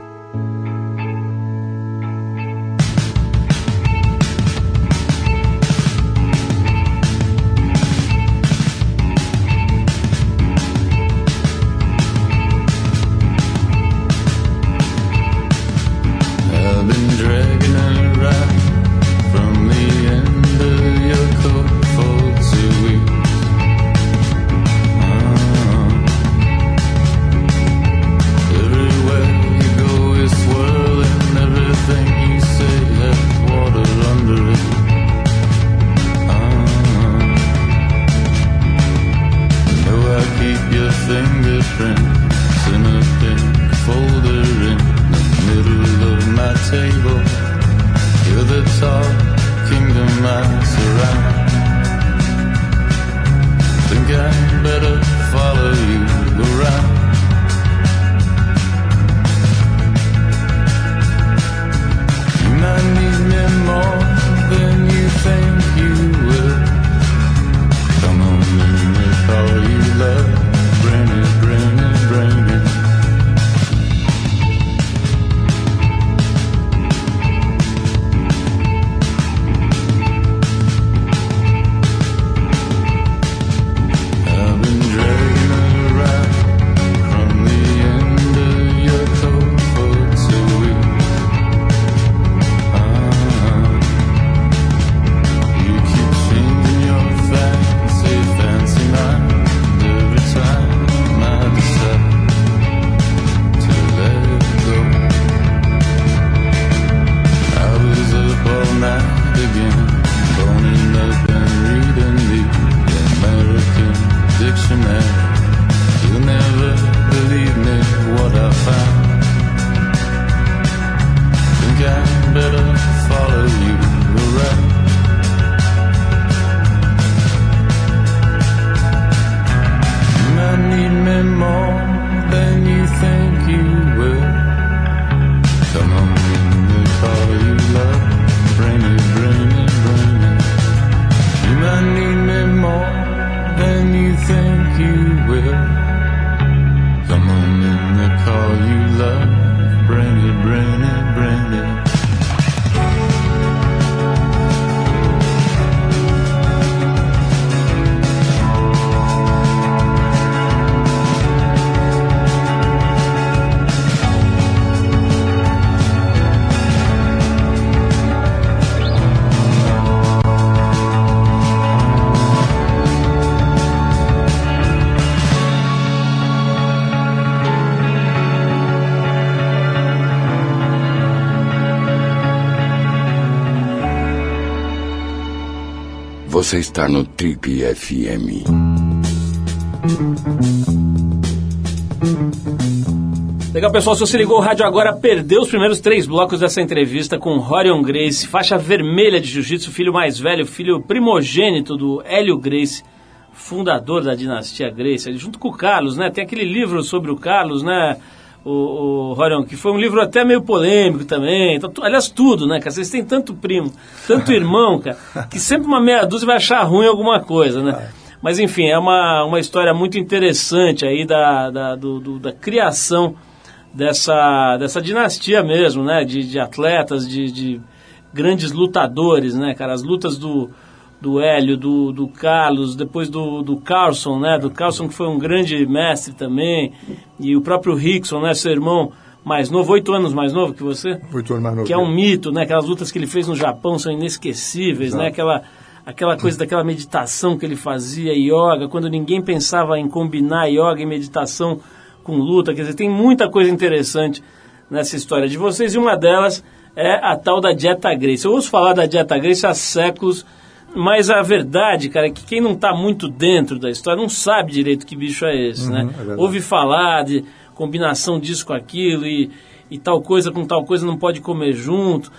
Você está no Trip FM. Legal, pessoal. Se você ligou o rádio agora, perdeu os primeiros três blocos dessa entrevista com Rorion Grace, faixa vermelha de jiu-jitsu, filho mais velho, filho primogênito do Hélio Grace, fundador da dinastia Grace, junto com o Carlos, né? Tem aquele livro sobre o Carlos, né? O, o Rorion, que foi um livro até meio polêmico também. Então, tu, aliás, tudo, né, cara? Vocês têm tanto primo, tanto irmão, cara, que sempre uma meia dúzia vai achar ruim alguma coisa, né? Mas, enfim, é uma, uma história muito interessante aí da, da, do, do, da criação dessa, dessa dinastia mesmo, né? De, de atletas, de, de grandes lutadores, né, cara? As lutas do do Hélio, do, do Carlos, depois do, do Carlson, né? Do Carlson que foi um grande mestre também, e o próprio Rickson, né? Seu irmão mais novo, oito anos mais novo que você? Oito anos mais novo. Que é um mito, né? Aquelas lutas que ele fez no Japão são inesquecíveis, né? Exato. né? Aquela, aquela coisa daquela meditação que ele fazia, yoga, quando ninguém pensava em combinar yoga e meditação com luta. Quer dizer, tem muita coisa interessante nessa história de vocês, e uma delas é a tal da dieta Grace. Eu ouço falar da dieta Grace há séculos, mas a verdade, cara, é que quem não está muito dentro da história não sabe direito que bicho é esse, né? uhum, né? É Ouve falar de combinação disso com aquilo e, e tal coisa com tal coisa não pode comer junto.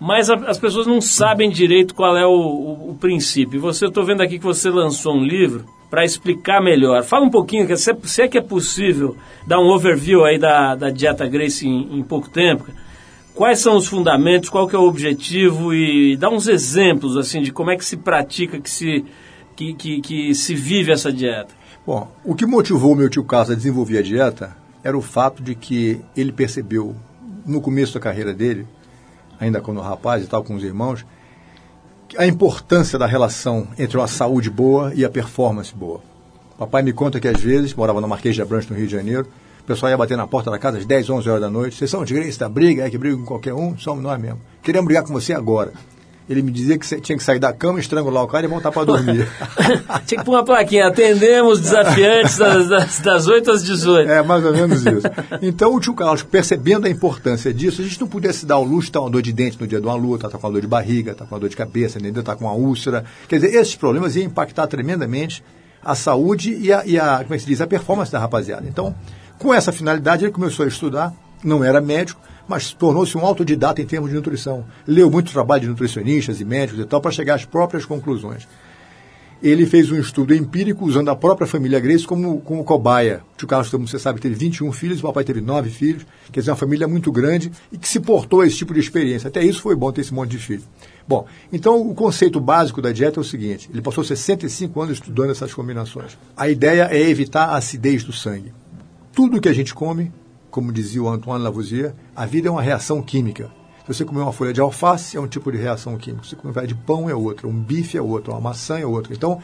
Mas a, as pessoas não sabem direito qual é o, o, o princípio. Você, eu estou vendo aqui que você lançou um livro para explicar melhor. Fala um pouquinho, se, é, se é que é possível dar um overview aí da, da dieta Grace em, em pouco tempo. Quais são os fundamentos, qual que é o objetivo e dá uns exemplos assim de como é que se pratica, que se, que, que, que se vive essa dieta. Bom, o que motivou meu tio Carlos a desenvolver a dieta era o fato de que ele percebeu no começo da carreira dele, ainda quando rapaz e tal, com os irmãos, a importância da relação entre uma saúde boa e a performance boa. Papai me conta que às vezes, morava no Marquês de Abrantes, no Rio de Janeiro, o pessoal ia bater na porta da casa às 10, 11 horas da noite. Vocês são de Grace da briga? É que briga com qualquer um? Somos nós mesmo. Queremos brigar com você agora. Ele me dizia que tinha que sair da cama, estrangular o cara e voltar para dormir. tinha que pôr uma plaquinha, atendemos desafiantes das, das, das 8 às 18. É, mais ou menos isso. Então o tio Carlos, percebendo a importância disso, a gente não pudesse dar o luxo de estar com uma dor de dente no dia de uma luta, estar tá com uma dor de barriga, estar tá com uma dor de cabeça, ainda estar tá com uma úlcera. Quer dizer, esses problemas iam impactar tremendamente a saúde e a, e a como é que se diz, a performance da rapaziada. Então, com essa finalidade, ele começou a estudar, não era médico, mas tornou-se um autodidata em termos de nutrição. Leu muito trabalho de nutricionistas e médicos e tal para chegar às próprias conclusões. Ele fez um estudo empírico usando a própria família Grace como, como cobaia. O Carlos, como você sabe, teve 21 filhos, o papai teve 9 filhos, quer dizer, uma família muito grande e que se portou a esse tipo de experiência. Até isso foi bom ter esse monte de filhos. Bom, então o conceito básico da dieta é o seguinte: ele passou 65 anos estudando essas combinações. A ideia é evitar a acidez do sangue. Tudo que a gente come como dizia o Antoine Lavoisier, a vida é uma reação química. Se você comer uma folha de alface, é um tipo de reação química. Se você comer de pão, é outra. Um bife é outro. Uma maçã é outra. Então,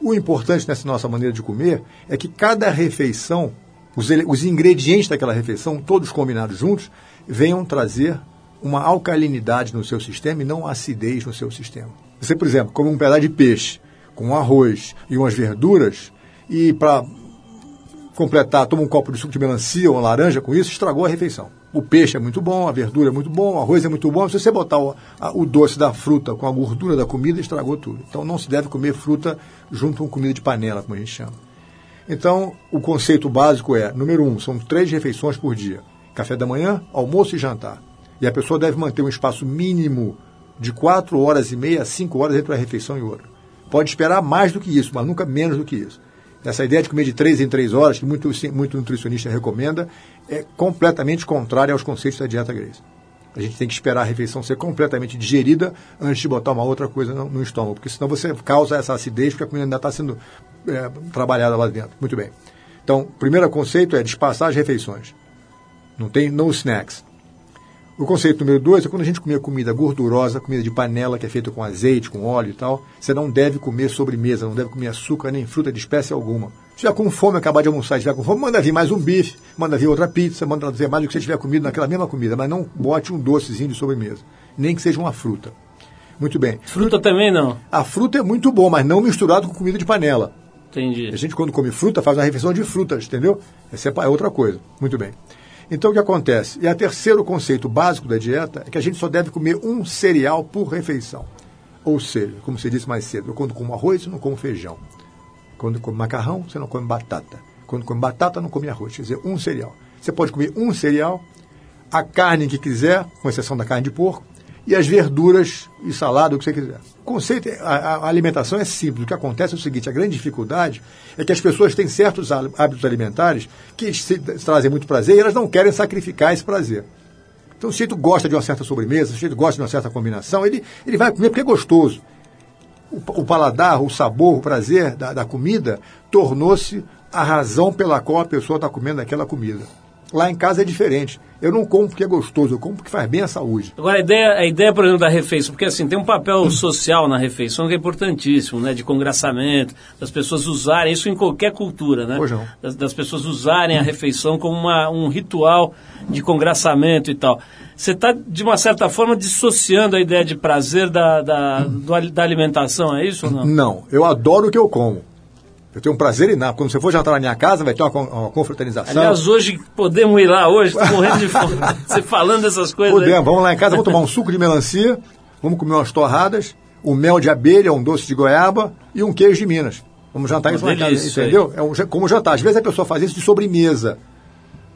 o importante nessa nossa maneira de comer é que cada refeição, os, os ingredientes daquela refeição, todos combinados juntos, venham trazer uma alcalinidade no seu sistema e não acidez no seu sistema. Você, por exemplo, come um pedaço de peixe com arroz e umas verduras, e para completar, toma um copo de suco de melancia ou uma laranja com isso, estragou a refeição. O peixe é muito bom, a verdura é muito bom, o arroz é muito bom. Se você botar o, a, o doce da fruta com a gordura da comida, estragou tudo. Então não se deve comer fruta junto com comida de panela, como a gente chama. Então, o conceito básico é, número um, são três refeições por dia. Café da manhã, almoço e jantar. E a pessoa deve manter um espaço mínimo de quatro horas e meia a cinco horas entre uma refeição e outra. Pode esperar mais do que isso, mas nunca menos do que isso. Essa ideia de comer de três em três horas, que muito, muito nutricionista recomenda, é completamente contrária aos conceitos da dieta grega. A gente tem que esperar a refeição ser completamente digerida antes de botar uma outra coisa no, no estômago, porque senão você causa essa acidez, porque a comida ainda está sendo é, trabalhada lá dentro. Muito bem. Então, o primeiro conceito é despassar as refeições. Não tem no snacks. O conceito número dois é quando a gente comer comida gordurosa, comida de panela que é feita com azeite, com óleo e tal, você não deve comer sobremesa, não deve comer açúcar nem fruta de espécie alguma. Se tiver com fome, acabar de almoçar e tiver com fome, manda vir mais um bife, manda vir outra pizza, manda vir mais do que você tiver comido naquela mesma comida, mas não bote um docezinho de sobremesa, nem que seja uma fruta. Muito bem. Fruta também não? A fruta é muito bom, mas não misturado com comida de panela. Entendi. A gente, quando come fruta, faz uma refeição de frutas, entendeu? Essa é outra coisa. Muito bem. Então, o que acontece? E o terceiro conceito básico da dieta é que a gente só deve comer um cereal por refeição. Ou seja, como você disse mais cedo, quando como arroz, eu não como feijão. Quando come macarrão, você não come batata. Quando come batata, não come arroz. Quer dizer, um cereal. Você pode comer um cereal, a carne que quiser, com exceção da carne de porco, e as verduras e salada, o que você quiser. O conceito, é, a, a, alimentação é simples. O que acontece é o seguinte: a grande dificuldade é que as pessoas têm certos hábitos alimentares que se, trazem muito prazer e elas não querem sacrificar esse prazer. Então, o sujeito gosta de uma certa sobremesa, o sujeito gosta de uma certa combinação, ele, ele vai comer porque é gostoso. O, o paladar, o sabor, o prazer da, da comida tornou-se a razão pela qual a pessoa está comendo aquela comida. Lá em casa é diferente. Eu não como porque é gostoso, eu como porque faz bem à saúde. Agora, a ideia, a ideia, por exemplo, da refeição, porque assim, tem um papel social na refeição que é importantíssimo, né? De congraçamento, das pessoas usarem, isso em qualquer cultura, né? Pois não. Das, das pessoas usarem a refeição como uma, um ritual de congraçamento e tal. Você está, de uma certa forma, dissociando a ideia de prazer da, da, do, da alimentação, é isso ou não? Não, eu adoro o que eu como. Eu tenho um prazer enorme. Quando você for jantar na minha casa, vai ter uma, uma confraternização. Aliás, hoje podemos ir lá hoje, morrendo de fome. você falando dessas coisas. Podemos, aí. vamos lá em casa, vamos tomar um suco de melancia, vamos comer umas torradas, um mel de abelha, um doce de goiaba e um queijo de Minas. Vamos jantar isso na casa, entendeu? É um, como jantar. Às vezes a pessoa faz isso de sobremesa,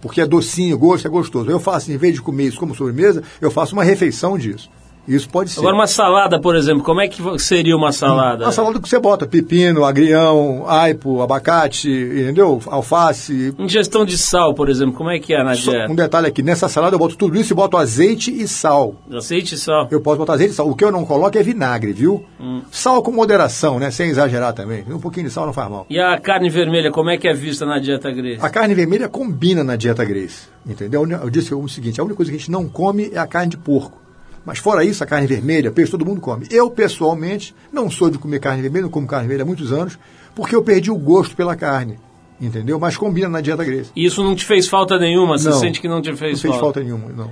porque é docinho, gosto, é gostoso. Eu faço, em vez de comer isso como sobremesa, eu faço uma refeição disso. Isso pode ser. Agora, uma salada, por exemplo, como é que seria uma salada? Uma salada que você bota pepino, agrião, aipo, abacate, entendeu? Alface. Ingestão de sal, por exemplo, como é que é na dieta? Um detalhe aqui, nessa salada eu boto tudo isso e boto azeite e sal. Azeite e sal. Eu posso botar azeite e sal. O que eu não coloco é vinagre, viu? Hum. Sal com moderação, né? Sem exagerar também. Um pouquinho de sal não faz mal. E a carne vermelha, como é que é vista na dieta Grace? A carne vermelha combina na dieta Grace, entendeu? Eu disse o seguinte, a única coisa que a gente não come é a carne de porco. Mas fora isso, a carne vermelha, peixe, todo mundo come. Eu, pessoalmente, não sou de comer carne vermelha, não como carne vermelha há muitos anos, porque eu perdi o gosto pela carne. Entendeu? Mas combina na dieta grega. E isso não te fez falta nenhuma? Você não, sente que não te fez falta? Não fez falta nenhuma, não.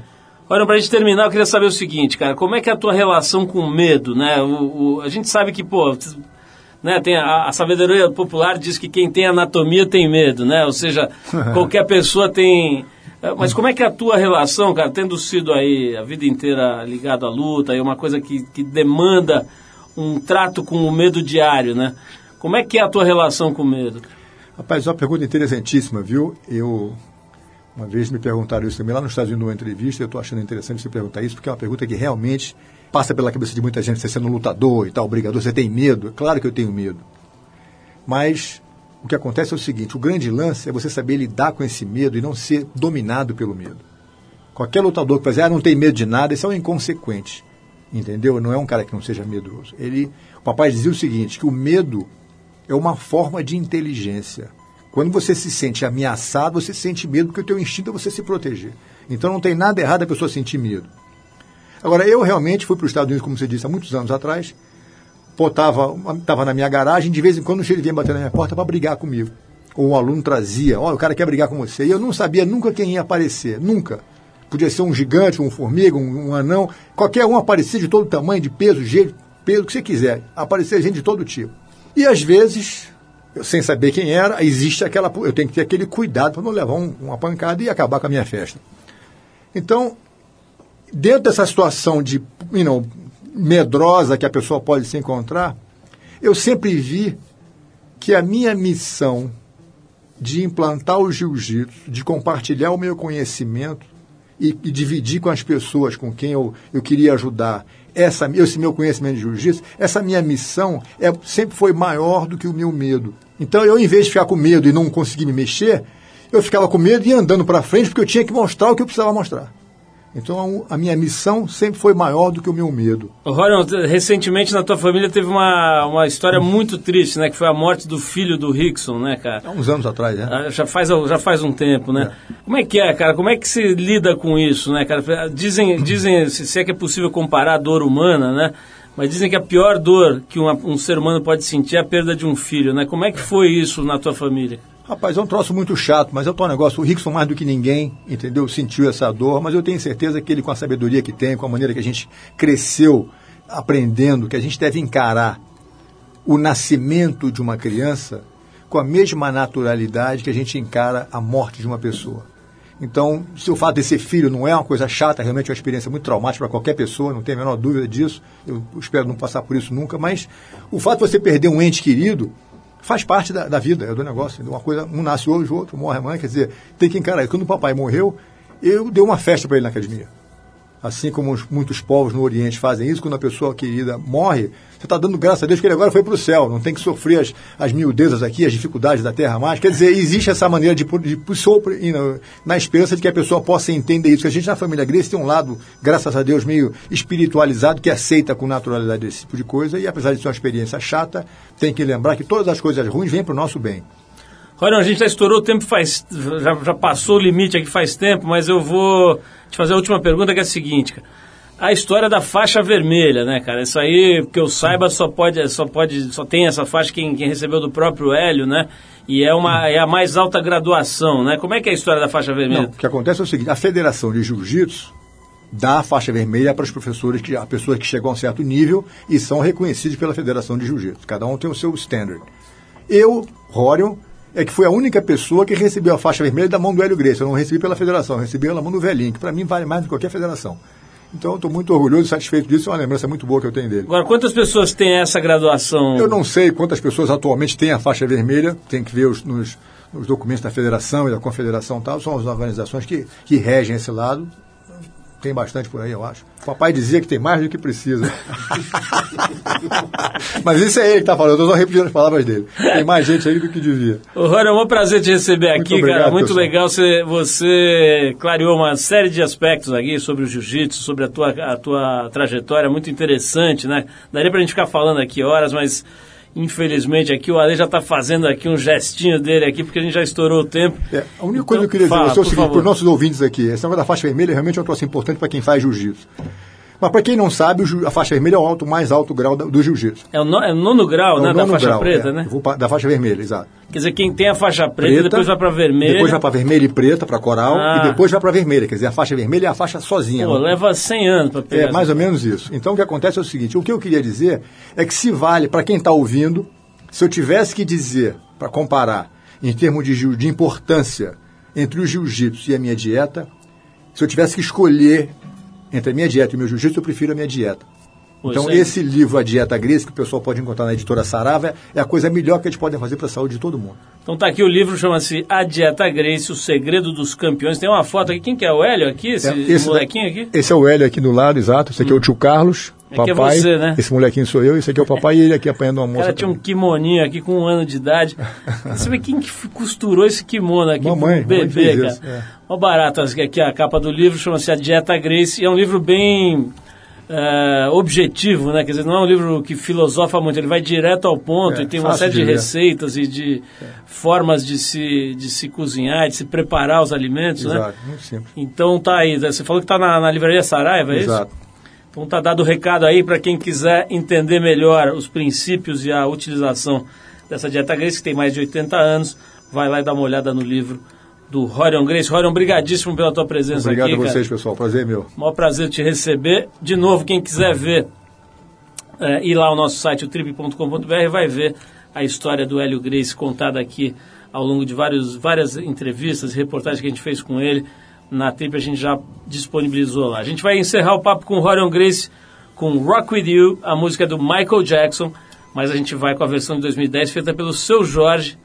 Olha, para a gente terminar, eu queria saber o seguinte, cara, como é que é a tua relação com o medo, né? O, o, a gente sabe que, pô, né, tem a, a, sabedoria popular diz que quem tem anatomia tem medo, né? Ou seja, qualquer pessoa tem mas como é que é a tua relação, cara, tendo sido aí a vida inteira ligado à luta, é uma coisa que, que demanda um trato com o medo diário, né? Como é que é a tua relação com o medo? Rapaz, uma pergunta interessantíssima, viu? Eu, uma vez me perguntaram isso também lá nos Estados Unidos numa entrevista, eu estou achando interessante você perguntar isso, porque é uma pergunta que realmente passa pela cabeça de muita gente, você sendo lutador e tal, brigador, você tem medo? É claro que eu tenho medo. Mas o que acontece é o seguinte: o grande lance é você saber lidar com esse medo e não ser dominado pelo medo. Qualquer lutador que fazer, ah, não tem medo de nada, esse é um inconsequente. Entendeu? Não é um cara que não seja medroso. Ele, o papai dizia o seguinte: que o medo é uma forma de inteligência. Quando você se sente ameaçado, você sente medo porque o teu instinto é você se proteger. Então não tem nada errado a pessoa sentir medo. Agora, eu realmente fui para os Estados Unidos, como você disse, há muitos anos atrás, botava, estava na minha garagem, de vez em quando ele vinha bater na minha porta para brigar comigo. Ou um aluno trazia, olha, o cara quer brigar com você. E eu não sabia nunca quem ia aparecer, nunca. Podia ser um gigante, um formiga, um, um anão, qualquer um aparecer de todo tamanho, de peso, jeito, peso, o que você quiser. Aparecer gente de todo tipo. E às vezes, eu, sem saber quem era, existe aquela. Eu tenho que ter aquele cuidado para não levar um, uma pancada e acabar com a minha festa. Então, dentro dessa situação de you know, medrosa que a pessoa pode se encontrar, eu sempre vi que a minha missão de implantar o jiu-jitsu, de compartilhar o meu conhecimento e, e, dividir com as pessoas com quem eu, eu queria ajudar essa, esse meu conhecimento de jiu-jitsu, essa minha missão é, sempre foi maior do que o meu medo. Então, eu, em vez de ficar com medo e não conseguir me mexer, eu ficava com medo e andando para frente porque eu tinha que mostrar o que eu precisava mostrar. Então a minha missão sempre foi maior do que o meu medo. Rorion, recentemente na tua família teve uma, uma história muito triste, né? Que foi a morte do filho do Rickson, né, cara? Há uns anos atrás, né? Ah, já faz, já faz um tempo, né? É. Como é que é, cara? Como é que se lida com isso, né, cara? Dizem, dizem se é que é possível comparar a dor humana, né? Mas dizem que a pior dor que uma, um ser humano pode sentir é a perda de um filho, né? Como é que foi isso na tua família? Rapaz, é um troço muito chato, mas é um negócio. O Rickson, mais do que ninguém, entendeu? Sentiu essa dor, mas eu tenho certeza que ele, com a sabedoria que tem, com a maneira que a gente cresceu aprendendo, que a gente deve encarar o nascimento de uma criança com a mesma naturalidade que a gente encara a morte de uma pessoa. Então, se o fato de ser filho não é uma coisa chata, realmente é uma experiência muito traumática para qualquer pessoa, não tenho a menor dúvida disso, eu espero não passar por isso nunca, mas o fato de você perder um ente querido faz parte da, da vida, é do negócio. Uma coisa, um nasce hoje, o outro morre amanhã, quer dizer, tem que encarar. Quando o papai morreu, eu dei uma festa para ele na academia. Assim como muitos povos no Oriente fazem isso, quando a pessoa querida morre, você está dando graças a Deus que ele agora foi para o céu, não tem que sofrer as, as miudezas aqui, as dificuldades da terra mais. Quer dizer, existe essa maneira de, de, de na, na esperança de que a pessoa possa entender isso. Que a gente na família Grace tem um lado, graças a Deus, meio espiritualizado, que aceita com naturalidade esse tipo de coisa, e apesar de ser uma experiência chata, tem que lembrar que todas as coisas ruins vêm para o nosso bem. Olha, a gente já estourou o tempo, faz, já, já passou o limite aqui faz tempo, mas eu vou te fazer a última pergunta que é a seguinte, cara. A história da faixa vermelha, né, cara? Isso aí, que eu saiba, só pode, só pode, só tem essa faixa quem, quem recebeu do próprio Hélio, né? E é, uma, é a mais alta graduação, né? Como é que é a história da faixa vermelha? Não, o que acontece é o seguinte, a Federação de Jiu-Jitsu dá a faixa vermelha para os professores, que, a pessoas que chegam a um certo nível e são reconhecidos pela Federação de Jiu-Jitsu. Cada um tem o seu standard. Eu, Rorion, é que foi a única pessoa que recebeu a faixa vermelha da mão do Hélio Grace. Eu não recebi pela federação, recebi pela mão do velhinho, que para mim vale mais do que qualquer federação. Então, estou muito orgulhoso e satisfeito disso. É uma lembrança muito boa que eu tenho dele. Agora, quantas pessoas têm essa graduação? Eu não sei quantas pessoas atualmente têm a faixa vermelha. Tem que ver os, nos, nos documentos da federação e da confederação tal. São as organizações que, que regem esse lado. Tem bastante por aí, eu acho. O papai dizia que tem mais do que precisa. Mas isso é ele que está falando, eu estou só repetindo as palavras dele. Tem mais gente aí do que devia. Ô, Rony, é um prazer te receber Muito aqui, obrigado, cara. Muito legal. Você, você clareou uma série de aspectos aqui sobre o jiu-jitsu, sobre a tua, a tua trajetória, muito interessante, né? Daria pra gente ficar falando aqui horas, mas infelizmente aqui o Ale já está fazendo aqui um gestinho dele aqui, porque a gente já estourou o tempo. É, a única Então, coisa que eu queria fala, dizer é o seguinte, para os nossos ouvintes aqui, esse negócio da faixa vermelha realmente é um troço importante para quem faz jiu-jitsu. Mas para quem não sabe, a faixa vermelha é o alto, mais alto grau da- do jiu-jitsu. É o, no, é o nono grau, É o né? Da nono faixa grau, preta, é. né? Vou Da faixa vermelha, exato. Quer dizer, quem tem a faixa preta, depois vai pra vermelha. Depois vai para vermelha e preta, para coral, Ah. e depois vai para vermelha. Quer dizer, a faixa vermelha é a faixa sozinha. Pô, não- leva 100 anos para pegar. É mais ou menos isso. Então o que acontece é o seguinte: o que eu queria dizer é que se vale para quem está ouvindo, se eu tivesse que dizer, para comparar, em termos de, de importância entre o jiu-jitsu e a minha dieta, se eu tivesse que escolher entre a minha dieta e o meu jiu-jitsu, eu prefiro a minha dieta. Então, aí- esse livro, A Dieta Grace, que o pessoal pode encontrar na editora Sarava, é a coisa melhor que eles podem fazer para a saúde de todo mundo. Então tá aqui o livro, chama-se A Dieta Grace, o segredo dos campeões. Tem uma foto aqui, quem que é o Hélio aqui? Esse, É, esse molequinho aqui? Esse é o Hélio aqui do lado, exato. Esse aqui é o tio Carlos, Aqui é papai. você, né? Esse molequinho sou eu, esse aqui é o papai e ele aqui apanhando uma O moça. cara tinha um kimoninho aqui com um ano de idade. Você vê quem que costurou esse kimono aqui Mamãe, mamãe bebê, fez cara. isso, é. Ó barato, aqui a capa do livro chama-se A Dieta Grace e é um livro bem eh, objetivo, né? Quer dizer, não é um livro que filosofa muito, ele vai direto ao ponto É, e tem uma série de, receitas e de formas de se, de se cozinhar, de se preparar os alimentos, né? Exato, muito simples. Então tá aí, você falou que tá na, na livraria Saraiva, é isso? Exato. Então tá dado o recado aí para quem quiser entender melhor os princípios e a utilização dessa dieta Grace, que tem mais de 80 anos, vai lá e dá uma olhada no livro do Rorion Grace. Rorion, brigadíssimo pela tua presença Obrigado aqui, a vocês, cara. pessoal. Prazer meu. Maior prazer te receber. De novo, quem quiser ver, é, ir lá ao nosso site, o trip.com.br, vai ver a história do Hélio Grace contada aqui ao longo de vários, várias entrevistas e reportagens que a gente fez com ele. Na Trip a gente já disponibilizou lá. A gente vai encerrar o papo com o Rorion Grace com Rock With You, a música do Michael Jackson, mas a gente vai com a versão de 2010 feita pelo Seu Jorge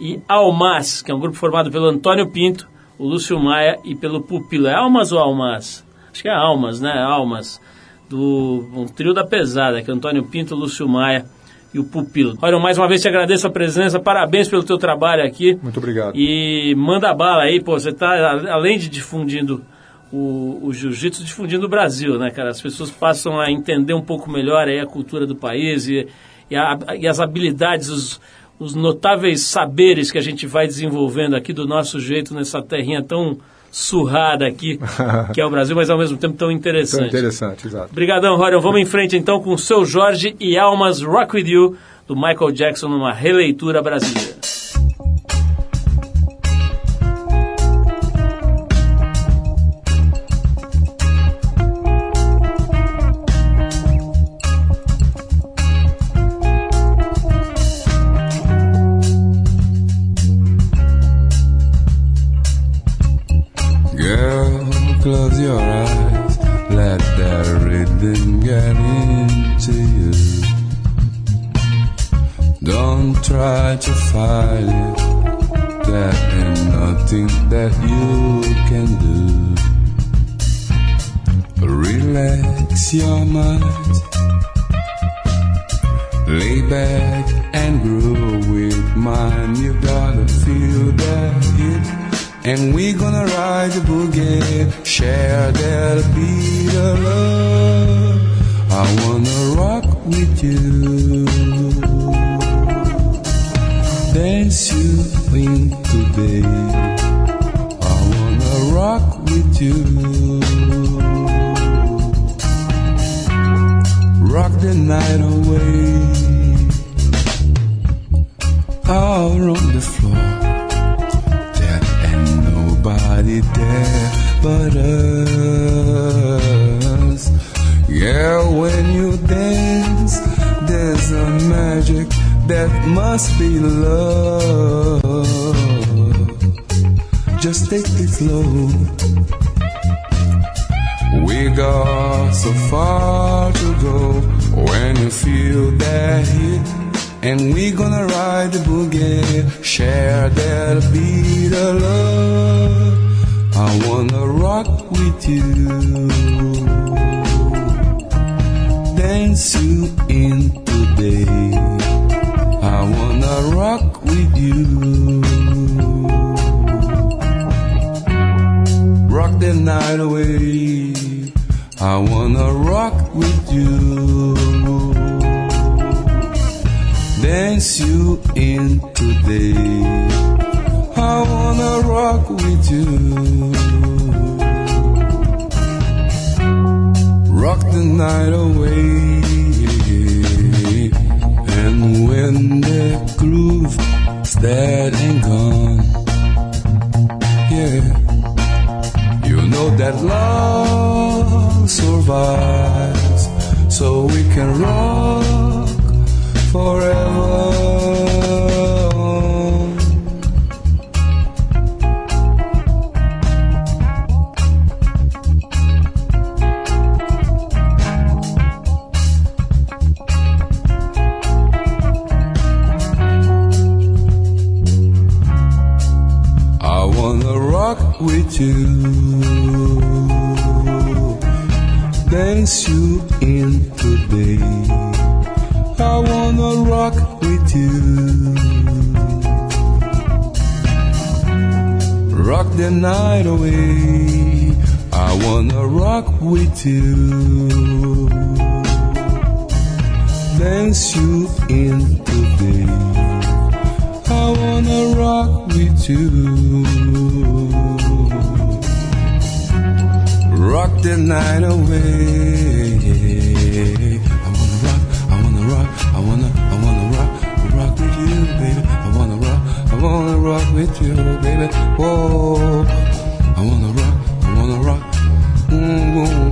e Almas, que é um grupo formado pelo Antônio Pinto, o Lúcio Maia e pelo Pupilo. É Almas ou Almas? Acho que é Almas, né? Almas. Do um trio da pesada, que é Antônio Pinto, Lúcio Maia e o Pupilo. Olha, mais uma vez te agradeço a presença, parabéns pelo teu trabalho aqui. Muito obrigado. E manda bala aí, pô, você tá, além de difundindo o, o jiu-jitsu, difundindo o Brasil, né, cara? As pessoas passam a entender um pouco melhor aí a cultura do país e, e, a- e as habilidades, os, os notáveis saberes que a gente vai desenvolvendo aqui do nosso jeito nessa terrinha tão surrada aqui, que é o Brasil, mas ao mesmo tempo tão interessante. interessante, exato. Obrigadão, Rorion. Vamos em frente então com o seu Jorge e Almas Rock With You, do Michael Jackson, numa releitura brasileira. Close your eyes. Let that rhythm get into you. Don't try to fight it. There ain't nothing that you can do. Relax your mind. Lay back and groove with mine. You gotta feel that hit. And we're gonna ride the boogie, share that beat of love. I wanna rock with you. Dance you in today. I wanna rock with you. Rock the night away. That must be love. Just take it slow. We got so far to go when you feel that hit. And we gonna ride the boogie, share that beat of love. I wanna rock with you. Dance you in today. Rock with you. Rock the night away. I wanna rock with you. Dance you in today. I wanna rock with you. Rock the night away. Dead and gone, yeah. You know that love survives, so we can rock forever. The night away. I wanna rock with you, dance you in today. I wanna rock with you. Rock the night away. I wanna rock, I wanna rock, I wanna with you, baby. Whoa, I wanna rock, I wanna rock, mm, girl,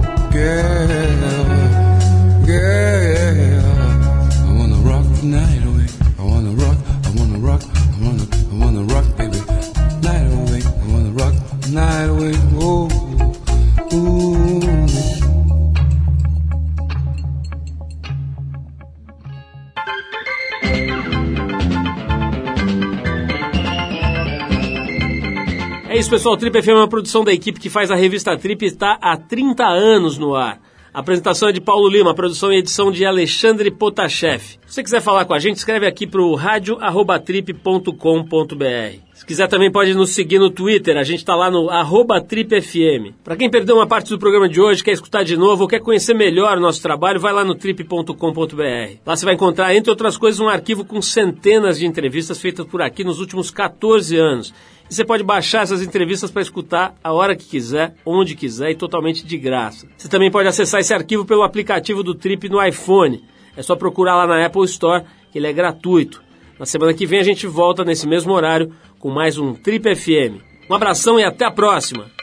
Trip FM é uma produção da equipe que faz a revista Trip e está há 30 anos no ar. A apresentação é de Paulo Lima, produção e edição de Alexandre Potashev. Se você quiser falar com a gente, escreve aqui para o radio@trip.com.br. Se quiser também pode nos seguir no Twitter, a gente está lá no tripfm. Para quem perdeu uma parte do programa de hoje, quer escutar de novo ou quer conhecer melhor o nosso trabalho, vai lá no trip.com.br. Lá você vai encontrar, entre outras coisas, um arquivo com centenas de entrevistas feitas por aqui nos últimos 14 anos. E você pode baixar essas entrevistas para escutar a hora que quiser, onde quiser e totalmente de graça. Você também pode acessar esse arquivo pelo aplicativo do Trip no iPhone. É só procurar lá na Apple Store, que ele é gratuito. Na semana que vem a gente volta nesse mesmo horário com mais um Trip FM. Um abração e até a próxima!